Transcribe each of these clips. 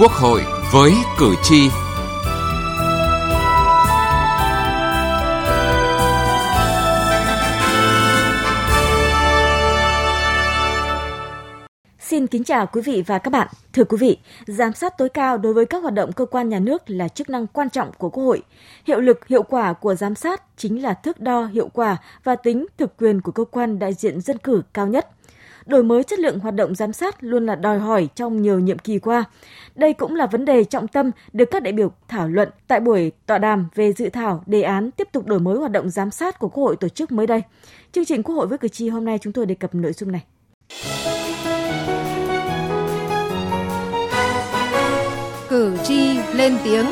Quốc hội với cử tri. Xin kính chào quý vị và các bạn. Thưa quý vị, giám sát tối cao đối với các hoạt động cơ quan nhà nước là chức năng quan trọng của Quốc hội. Hiệu lực, hiệu quả của giám sát chính là thước đo hiệu quả và tính thực quyền của cơ quan đại diện dân cử cao nhất. Đổi mới chất lượng hoạt động giám sát luôn là đòi hỏi trong nhiều nhiệm kỳ qua. Đây cũng là vấn đề trọng tâm được các đại biểu thảo luận tại buổi tọa đàm về dự thảo đề án tiếp tục đổi mới hoạt động giám sát của Quốc hội tổ chức mới đây. Chương trình Quốc hội với cử tri hôm nay chúng tôi đề cập nội dung này. Cử tri lên tiếng.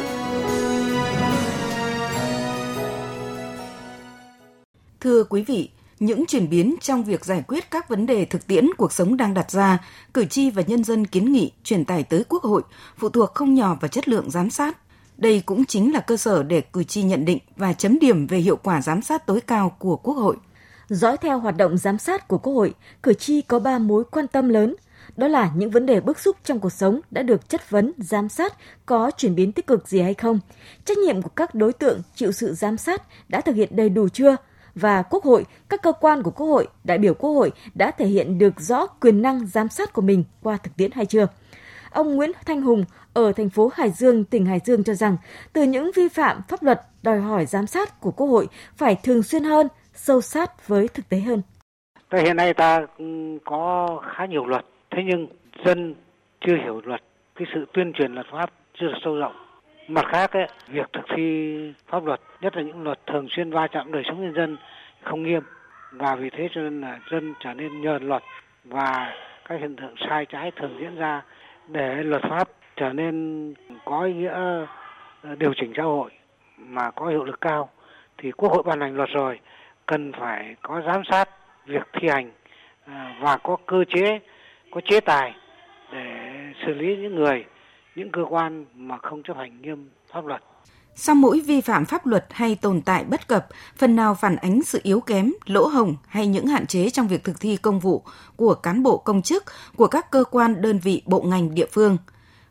Thưa quý vị, những chuyển biến trong việc giải quyết các vấn đề thực tiễn cuộc sống đang đặt ra, cử tri và nhân dân kiến nghị truyền tải tới Quốc hội phụ thuộc không nhỏ vào chất lượng giám sát. Đây cũng chính là cơ sở để cử tri nhận định và chấm điểm về hiệu quả giám sát tối cao của Quốc hội. Dõi theo hoạt động giám sát của Quốc hội, cử tri có ba mối quan tâm lớn – đó là những vấn đề bức xúc trong cuộc sống đã được chất vấn, giám sát có chuyển biến tích cực gì hay không, trách nhiệm của các đối tượng chịu sự giám sát đã thực hiện đầy đủ chưa, và Quốc hội, các cơ quan của Quốc hội, đại biểu Quốc hội đã thể hiện được rõ quyền năng giám sát của mình qua thực tiễn hay chưa. Ông Nguyễn Thanh Hùng ở thành phố Hải Dương, tỉnh Hải Dương cho rằng từ những vi phạm pháp luật đòi hỏi giám sát của Quốc hội phải thường xuyên hơn, sâu sát với thực tế hơn. Hiện nay ta có khá nhiều luật thế nhưng dân chưa hiểu luật cái sự tuyên truyền luật pháp chưa sâu rộng mặt khác ấy, việc thực thi pháp luật nhất là những luật thường xuyên va chạm đời sống nhân dân không nghiêm. Và vì thế cho nên là dân trở nên nhờn luật và các hiện tượng sai trái thường diễn ra để luật pháp trở nên có ý nghĩa ờ, điều chỉnh xã hội mà có hiệu lực cao thì quốc hội ban hành luật rồi cần phải có giám sát việc thi hành ờ, và có cơ chế có chế tài để xử lý những người, những cơ quan mà không chấp hành nghiêm pháp luật. Sau mỗi vi phạm pháp luật hay tồn tại bất cập, phần nào phản ánh sự yếu kém, lỗ hồng hay những hạn chế trong việc thực thi công vụ của cán bộ công chức, của các cơ quan đơn vị bộ ngành địa phương.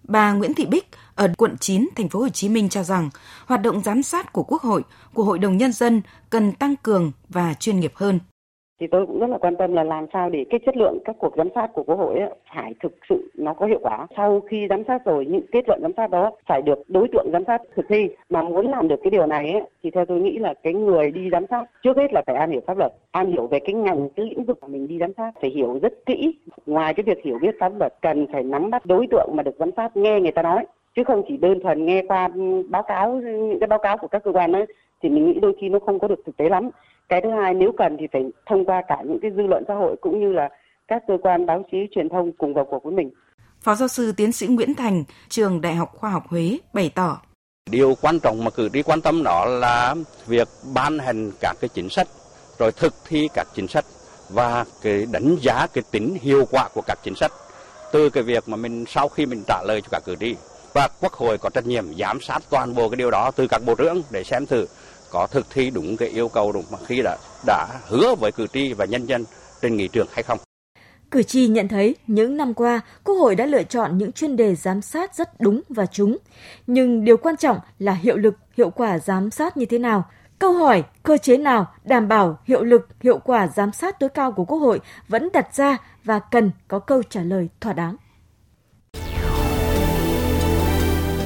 Bà Nguyễn Thị Bích ở quận 9, thành phố Hồ Chí Minh cho rằng hoạt động giám sát của Quốc hội, của Hội đồng nhân dân cần tăng cường và chuyên nghiệp hơn thì tôi cũng rất là quan tâm là làm sao để cái chất lượng các cuộc giám sát của quốc hội ấy, phải thực sự nó có hiệu quả. Sau khi giám sát rồi những kết luận giám sát đó phải được đối tượng giám sát thực thi. Mà muốn làm được cái điều này ấy, thì theo tôi nghĩ là cái người đi giám sát trước hết là phải am hiểu pháp luật am hiểu về cái ngành cái lĩnh vực mà mình đi giám sát phải hiểu rất kỹ. Ngoài cái việc hiểu biết pháp luật cần phải nắm bắt đối tượng mà được giám sát nghe người ta nói. Chứ không chỉ đơn thuần nghe qua báo cáo những cái báo cáo của các cơ quan ấy thì mình nghĩ đôi khi nó không có được thực tế lắm cái thứ hai nếu cần thì phải thông qua cả những cái dư luận xã hội cũng như là các cơ quan báo chí truyền thông cùng vào cuộc với mình. Phó giáo sư tiến sĩ Nguyễn Thành, trường Đại học Khoa học Huế bày tỏ. Điều quan trọng mà cử tri quan tâm đó là việc ban hành các cái chính sách, rồi thực thi các chính sách và cái đánh giá cái tính hiệu quả của các chính sách từ cái việc mà mình sau khi mình trả lời cho các cử tri và quốc hội có trách nhiệm giám sát toàn bộ cái điều đó từ các bộ trưởng để xem thử có thực thi đúng cái yêu cầu đúng mà khi đã đã hứa với cử tri và nhân dân trên nghị trường hay không. Cử tri nhận thấy những năm qua, Quốc hội đã lựa chọn những chuyên đề giám sát rất đúng và trúng. Nhưng điều quan trọng là hiệu lực, hiệu quả giám sát như thế nào. Câu hỏi cơ chế nào đảm bảo hiệu lực, hiệu quả giám sát tối cao của Quốc hội vẫn đặt ra và cần có câu trả lời thỏa đáng.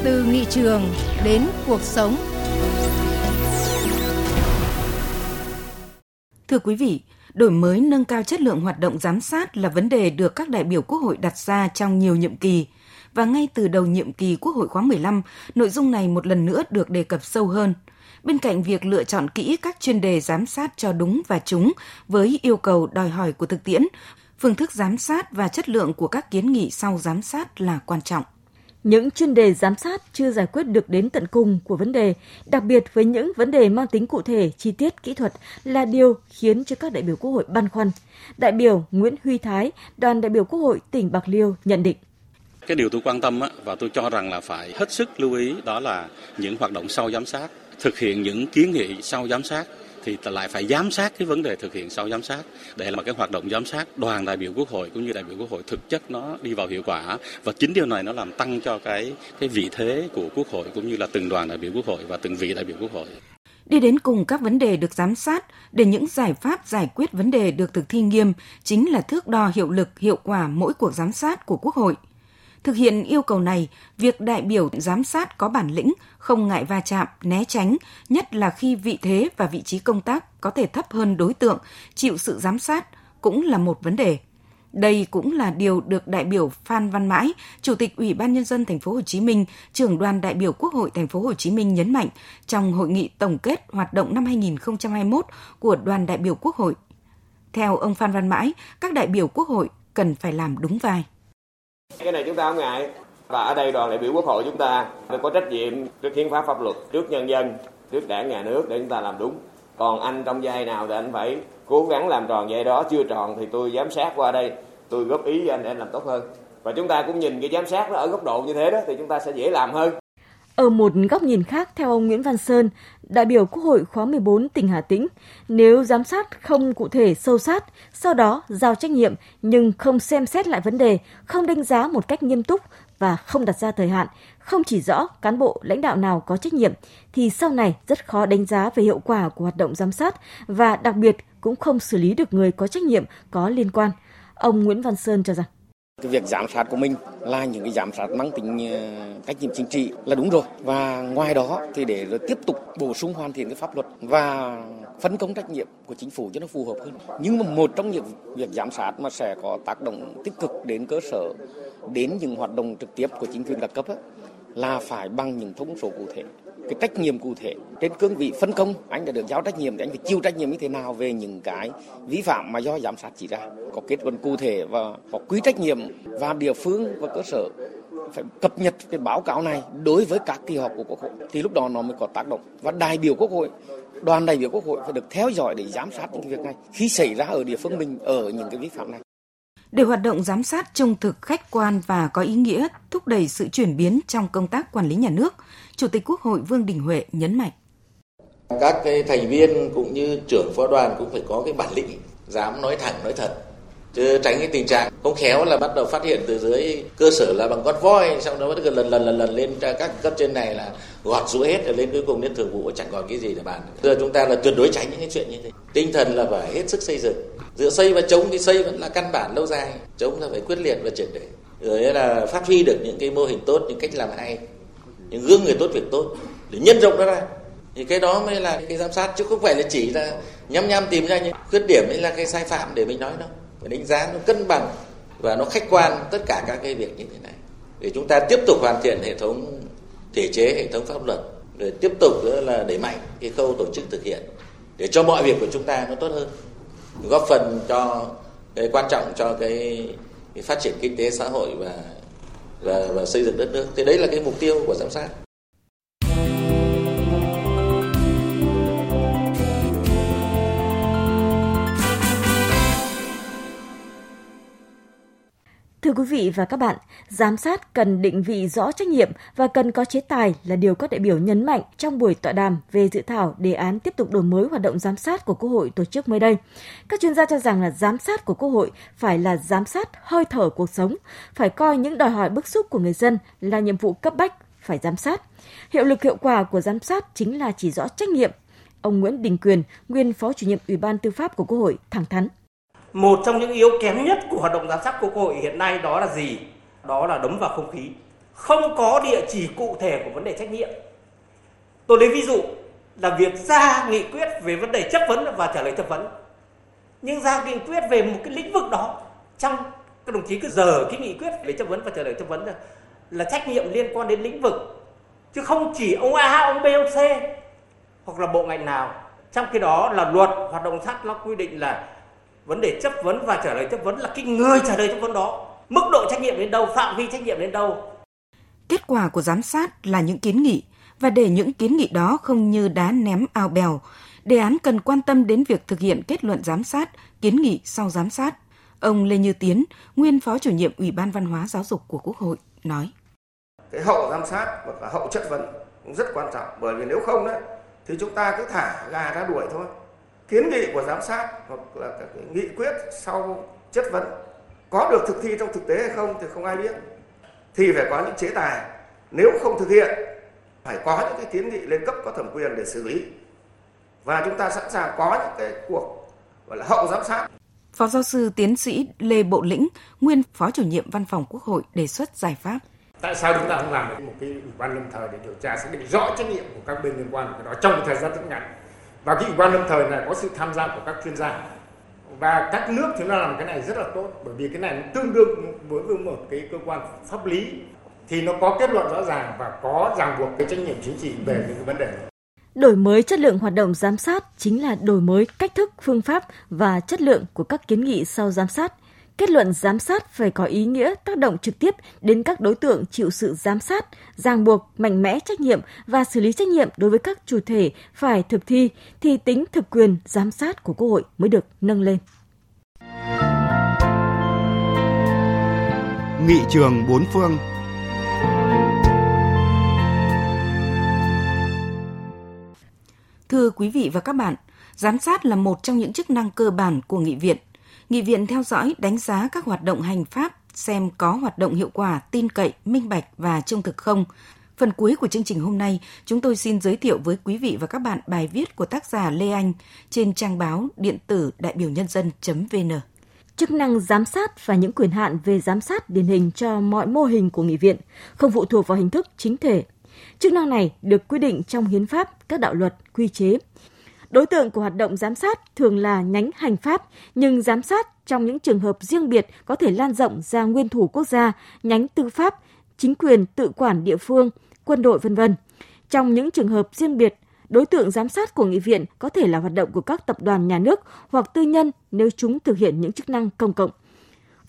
Từ nghị trường đến cuộc sống Thưa quý vị, đổi mới nâng cao chất lượng hoạt động giám sát là vấn đề được các đại biểu Quốc hội đặt ra trong nhiều nhiệm kỳ. Và ngay từ đầu nhiệm kỳ Quốc hội khóa 15, nội dung này một lần nữa được đề cập sâu hơn. Bên cạnh việc lựa chọn kỹ các chuyên đề giám sát cho đúng và trúng với yêu cầu đòi hỏi của thực tiễn, phương thức giám sát và chất lượng của các kiến nghị sau giám sát là quan trọng. Những chuyên đề giám sát chưa giải quyết được đến tận cùng của vấn đề, đặc biệt với những vấn đề mang tính cụ thể, chi tiết, kỹ thuật là điều khiến cho các đại biểu Quốc hội băn khoăn. Đại biểu Nguyễn Huy Thái, đoàn đại biểu Quốc hội tỉnh Bạc Liêu nhận định. Cái điều tôi quan tâm và tôi cho rằng là phải hết sức lưu ý đó là những hoạt động sau giám sát, thực hiện những kiến nghị sau giám sát thì lại phải giám sát cái vấn đề thực hiện sau giám sát. Để mà cái hoạt động giám sát đoàn đại biểu quốc hội cũng như đại biểu quốc hội thực chất nó đi vào hiệu quả. Và chính điều này nó làm tăng cho cái cái vị thế của quốc hội cũng như là từng đoàn đại biểu quốc hội và từng vị đại biểu quốc hội. Đi đến cùng các vấn đề được giám sát, để những giải pháp giải quyết vấn đề được thực thi nghiêm chính là thước đo hiệu lực, hiệu quả mỗi cuộc giám sát của quốc hội. Thực hiện yêu cầu này, việc đại biểu giám sát có bản lĩnh, không ngại va chạm, né tránh, nhất là khi vị thế và vị trí công tác có thể thấp hơn đối tượng, chịu sự giám sát cũng là một vấn đề. Đây cũng là điều được đại biểu Phan Văn Mãi, Chủ tịch Ủy ban nhân dân thành phố Hồ Chí Minh, trưởng đoàn đại biểu Quốc hội thành phố Hồ Chí Minh nhấn mạnh trong hội nghị tổng kết hoạt động năm 2021 của đoàn đại biểu Quốc hội. Theo ông Phan Văn Mãi, các đại biểu Quốc hội cần phải làm đúng vai. Cái này chúng ta không ngại. Và ở đây đoàn đại biểu quốc hội chúng ta phải có trách nhiệm trước hiến pháp pháp luật, trước nhân dân, trước đảng nhà nước để chúng ta làm đúng. Còn anh trong giai nào thì anh phải cố gắng làm tròn giai đó, chưa tròn thì tôi giám sát qua đây, tôi góp ý cho anh để anh làm tốt hơn. Và chúng ta cũng nhìn cái giám sát nó ở góc độ như thế đó thì chúng ta sẽ dễ làm hơn. Ở một góc nhìn khác, theo ông Nguyễn Văn Sơn, đại biểu Quốc hội khóa 14 tỉnh Hà Tĩnh, nếu giám sát không cụ thể sâu sát, sau đó giao trách nhiệm nhưng không xem xét lại vấn đề, không đánh giá một cách nghiêm túc và không đặt ra thời hạn, không chỉ rõ cán bộ lãnh đạo nào có trách nhiệm, thì sau này rất khó đánh giá về hiệu quả của hoạt động giám sát và đặc biệt cũng không xử lý được người có trách nhiệm có liên quan. Ông Nguyễn Văn Sơn cho rằng cái việc giám sát của mình là những cái giám sát mang tính ờ, trách nhiệm chính trị là đúng rồi. Và ngoài đó thì để rồi tiếp tục bổ sung hoàn thiện cái pháp luật và phân công trách nhiệm của chính phủ cho nó phù hợp hơn. Nhưng mà một trong những việc giám sát mà sẽ có tác động tích cực đến cơ sở đến những hoạt động trực tiếp của chính quyền các cấp ấy, là phải bằng những thông số cụ thể cái trách nhiệm cụ thể trên cương vị phân công anh đã được giao trách nhiệm thì anh phải chịu trách nhiệm như thế nào về những cái vi phạm mà do giám sát chỉ ra. Có kết luận cụ thể và có quy trách nhiệm và địa phương và cơ sở phải cập nhật cái báo cáo này đối với các kỳ họp của quốc hội. Thì lúc đó nó mới có tác động. Và đại biểu quốc hội đoàn đại biểu quốc hội phải được theo dõi để giám sát những việc này khi xảy ra ở địa phương mình ở những cái vi phạm này. Để hoạt động giám sát trung thực, khách quan và có ý nghĩa thúc đẩy sự chuyển biến trong công tác quản lý nhà nước, Chủ tịch Quốc hội Vương Đình Huệ nhấn mạnh. Các cái thành viên cũng như trưởng phó đoàn cũng phải có cái bản lĩnh, dám nói thẳng nói thật. Chứ tránh cái tình trạng không khéo là bắt đầu phát hiện từ dưới cơ sở là bằng con voi, xong đó lần lần lần lần lên các cấp trên này là gọt rũ hết rồi lên cuối cùng đến thường vụ chẳng còn cái gì để bàn. Giờ chúng ta là tuyệt đối tránh những cái chuyện như thế. Tinh thần là phải hết sức xây dựng giữa xây và chống thì xây vẫn là căn bản lâu dài chống là phải quyết liệt và triệt để rồi là phát huy được những cái mô hình tốt những cách làm hay những gương người tốt việc tốt để nhân rộng nó ra. Thì cái đó mới là cái giám sát chứ không phải là chỉ là nhăm nhăm tìm ra những khuyết điểm ấy là cái sai phạm để mình nói đâu. Phải đánh giá nó cân bằng và nó khách quan tất cả các cái việc như thế này. Để chúng ta tiếp tục hoàn thiện hệ thống thể chế hệ thống pháp luật rồi tiếp tục nữa là đẩy mạnh cái khâu tổ chức thực hiện để cho mọi việc của chúng ta nó tốt hơn. Góp phần cho cái quan trọng cho cái, cái phát triển kinh tế xã hội và và, và xây dựng đất nước. Thì đấy là cái mục tiêu của giám sát. Thưa quý vị và các bạn, giám sát cần định vị rõ trách nhiệm và cần có chế tài là điều các đại biểu nhấn mạnh trong buổi tọa đàm về dự thảo đề án tiếp tục đổi mới hoạt động giám sát của Quốc hội tổ chức mới đây. Các chuyên gia cho rằng là giám sát của Quốc hội phải là giám sát hơi thở cuộc sống, phải coi những đòi hỏi bức xúc của người dân là nhiệm vụ cấp bách phải giám sát. Hiệu lực hiệu quả của giám sát chính là chỉ rõ trách nhiệm. Ông Nguyễn Đình Quyền, nguyên Phó chủ nhiệm Ủy ban Tư pháp của Quốc hội thẳng thắn một trong những yếu kém nhất của hoạt động giám sát quốc hội hiện nay đó là gì? Đó là đấm vào không khí. Không có địa chỉ cụ thể của vấn đề trách nhiệm. Tôi lấy ví dụ là việc ra nghị quyết về vấn đề chất vấn và trả lời chất vấn. Nhưng ra nghị quyết về một cái lĩnh vực đó trong các đồng chí cứ giờ cái nghị quyết về chất vấn và trả lời chất vấn là, là trách nhiệm liên quan đến lĩnh vực. Chứ không chỉ ông A, ông B, ông C hoặc là bộ ngành nào. Trong khi đó là luật hoạt động sát nó quy định là vấn đề chất vấn và trả lời chất vấn là cái người trả lời chất vấn đó. Mức độ trách nhiệm đến đâu phạm vi trách nhiệm đến đâu. Kết quả của giám sát là những kiến nghị và để những kiến nghị đó không như đá ném ao bèo đề án cần quan tâm đến việc thực hiện kết luận giám sát kiến nghị sau giám sát. Ông lê như tiến nguyên phó chủ nhiệm ủy ban văn hóa giáo dục của quốc hội nói. Cái hậu giám sát và cả hậu chất vấn cũng rất quan trọng bởi vì nếu không đấy thì chúng ta cứ thả gà ra đuổi thôi kiến nghị của giám sát hoặc là các nghị quyết sau chất vấn có được thực thi trong thực tế hay không thì không ai biết. Thì phải có những chế tài. Nếu không thực hiện phải có những cái kiến nghị lên cấp có thẩm quyền để xử lý. Và chúng ta sẵn sàng có những cái cuộc gọi là hậu giám sát. Phó giáo sư tiến sĩ Lê Bộ Lĩnh, nguyên phó chủ nhiệm văn phòng Quốc hội đề xuất giải pháp. Tại sao chúng ta không làm được? Một cái ủy ban lâm thời để điều tra xác định rõ trách nhiệm của các bên liên quan cái đó trong thời gian rất ngắn. Và cái ủy ban lâm thời này có sự tham gia của các chuyên gia. Và các nước thì nó làm cái này rất là tốt bởi vì cái này nó tương đương với một cái cơ quan pháp lý thì nó có kết luận rõ ràng và có ràng buộc cái trách nhiệm chính trị về những cái vấn đề này. Đổi mới chất lượng hoạt động giám sát chính là đổi mới cách thức, phương pháp và chất lượng của các kiến nghị sau giám sát. Kết luận giám sát phải có ý nghĩa tác động trực tiếp đến các đối tượng chịu sự giám sát, ràng buộc, mạnh mẽ trách nhiệm và xử lý trách nhiệm đối với các chủ thể phải thực thi thì tính thực quyền giám sát của Quốc hội mới được nâng lên. Nghị trường bốn phương Thưa quý vị và các bạn, giám sát là một trong những chức năng cơ bản của nghị viện. Nghị viện theo dõi, đánh giá các hoạt động hành pháp, xem có hoạt động hiệu quả, tin cậy, minh bạch và trung thực không. Phần cuối của chương trình hôm nay, chúng tôi xin giới thiệu với quý vị và các bạn bài viết của tác giả Lê Anh trên trang báo điện tử đại biểu nhân dân.vn. Chức năng giám sát và những quyền hạn về giám sát điển hình cho mọi mô hình của nghị viện, không phụ thuộc vào hình thức chính thể Chức năng này được quy định trong hiến pháp, các đạo luật, quy chế. Đối tượng của hoạt động giám sát thường là nhánh hành pháp, nhưng giám sát trong những trường hợp riêng biệt có thể lan rộng ra nguyên thủ quốc gia, nhánh tư pháp, chính quyền tự quản địa phương, quân đội vân vân. Trong những trường hợp riêng biệt, đối tượng giám sát của nghị viện có thể là hoạt động của các tập đoàn nhà nước hoặc tư nhân nếu chúng thực hiện những chức năng công cộng.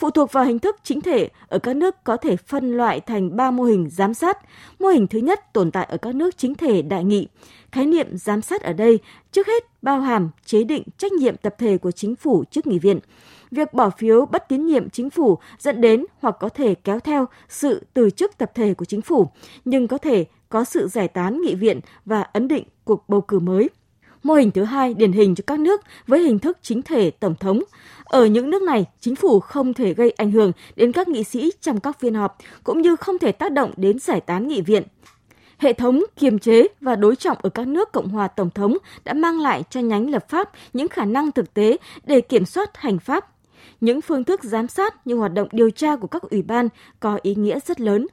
Phụ thuộc vào hình thức chính thể, ở các nước có thể phân loại thành 3 mô hình giám sát. Mô hình thứ nhất tồn tại ở các nước chính thể đại nghị. Khái niệm giám sát ở đây trước hết bao hàm chế định trách nhiệm tập thể của chính phủ trước nghị viện. Việc bỏ phiếu bất tín nhiệm chính phủ dẫn đến hoặc có thể kéo theo sự từ chức tập thể của chính phủ, nhưng có thể có sự giải tán nghị viện và ấn định cuộc bầu cử mới. Mô hình thứ hai điển hình cho các nước với hình thức chính thể tổng thống. Ở những nước này, chính phủ không thể gây ảnh hưởng đến các nghị sĩ trong các phiên họp, cũng như không thể tác động đến giải tán nghị viện. Hệ thống kiềm chế và đối trọng ở các nước Cộng hòa Tổng thống đã mang lại cho nhánh lập pháp những khả năng thực tế để kiểm soát hành pháp. Những phương thức giám sát như hoạt động điều tra của các ủy ban có ý nghĩa rất lớn.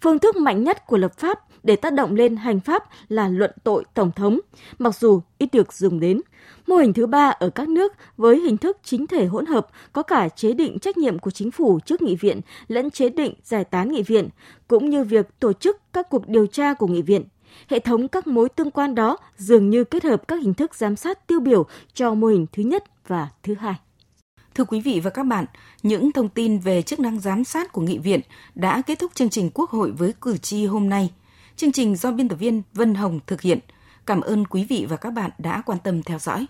Phương thức mạnh nhất của lập pháp để tác động lên hành pháp là luận tội Tổng thống, mặc dù ít được dùng đến. Mô hình thứ ba ở các nước với hình thức chính thể hỗn hợp có cả chế định trách nhiệm của chính phủ trước nghị viện lẫn chế định giải tán nghị viện, cũng như việc tổ chức các cuộc điều tra của nghị viện. Hệ thống các mối tương quan đó dường như kết hợp các hình thức giám sát tiêu biểu cho mô hình thứ nhất và thứ hai. Thưa quý vị và các bạn, những thông tin về chức năng giám sát của nghị viện đã kết thúc chương trình Quốc hội với cử tri hôm nay. Chương trình do biên tập viên Vân Hồng thực hiện. Cảm ơn quý vị và các bạn đã quan tâm theo dõi.